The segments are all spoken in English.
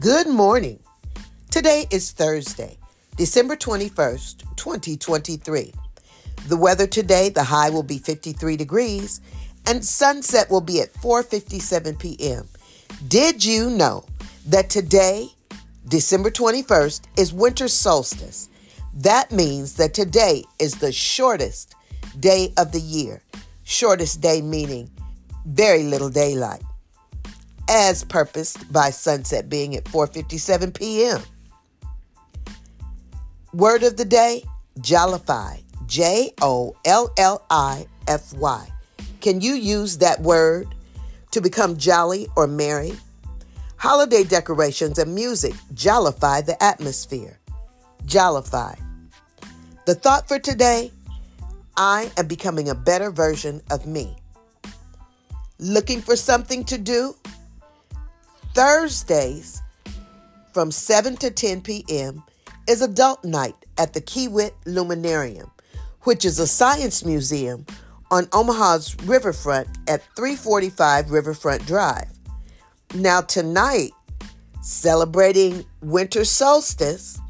Good morning. Today is Thursday, December 21st, 2023. The weather today, the high will be 53 degrees and sunset will be at 4:57 p.m. Did you know that today, December 21st, is winter solstice? That means that today is the shortest day of the year. Shortest day meaning very little daylight as purposed by sunset being at 4:57 p.m. Word of the day, jollify. J O L L I F Y. Can you use that word to become jolly or merry? Holiday decorations and music jollify the atmosphere. Jollify. The thought for today I am becoming a better version of me. Looking for something to do? Thursdays from 7 to 10 p.m. is adult night at the Kiewit Luminarium, which is a science museum on Omaha's riverfront at 345 Riverfront Drive. Now, tonight, celebrating winter solstice,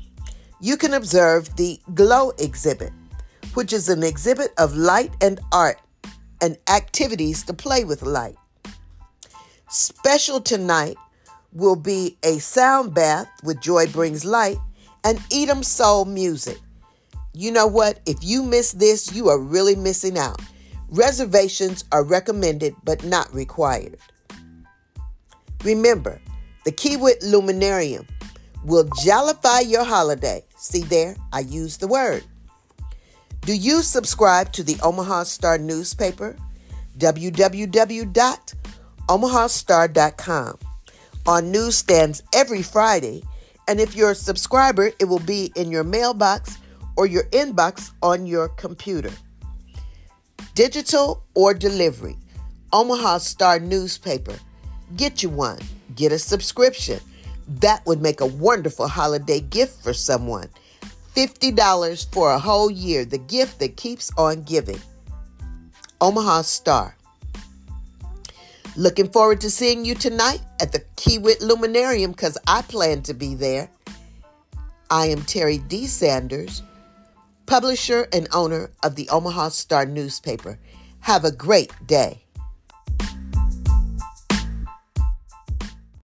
you can observe the Glow exhibit, which is an exhibit of light and art and activities to play with light. Special tonight will be a sound bath with Joy Brings Light and Edom Soul Music. You know what? If you miss this, you are really missing out. Reservations are recommended but not required. Remember, the Kiewit Luminarium will jollify your holiday. See there, I used the word. Do you subscribe to the Omaha Star newspaper? www.omahastar.com on newsstands every Friday. And if you're a subscriber, it will be in your mailbox or your inbox on your computer. Digital or delivery. Omaha Star newspaper. Get you one. Get a subscription. That would make a wonderful holiday gift for someone. $50 for a whole year, the gift that keeps on giving. Omaha Star. Looking forward to seeing you tonight at the Kiewit Luminarium because I plan to be there. I am Terri D. Sanders, publisher and owner of the Omaha Star newspaper. Have a great day.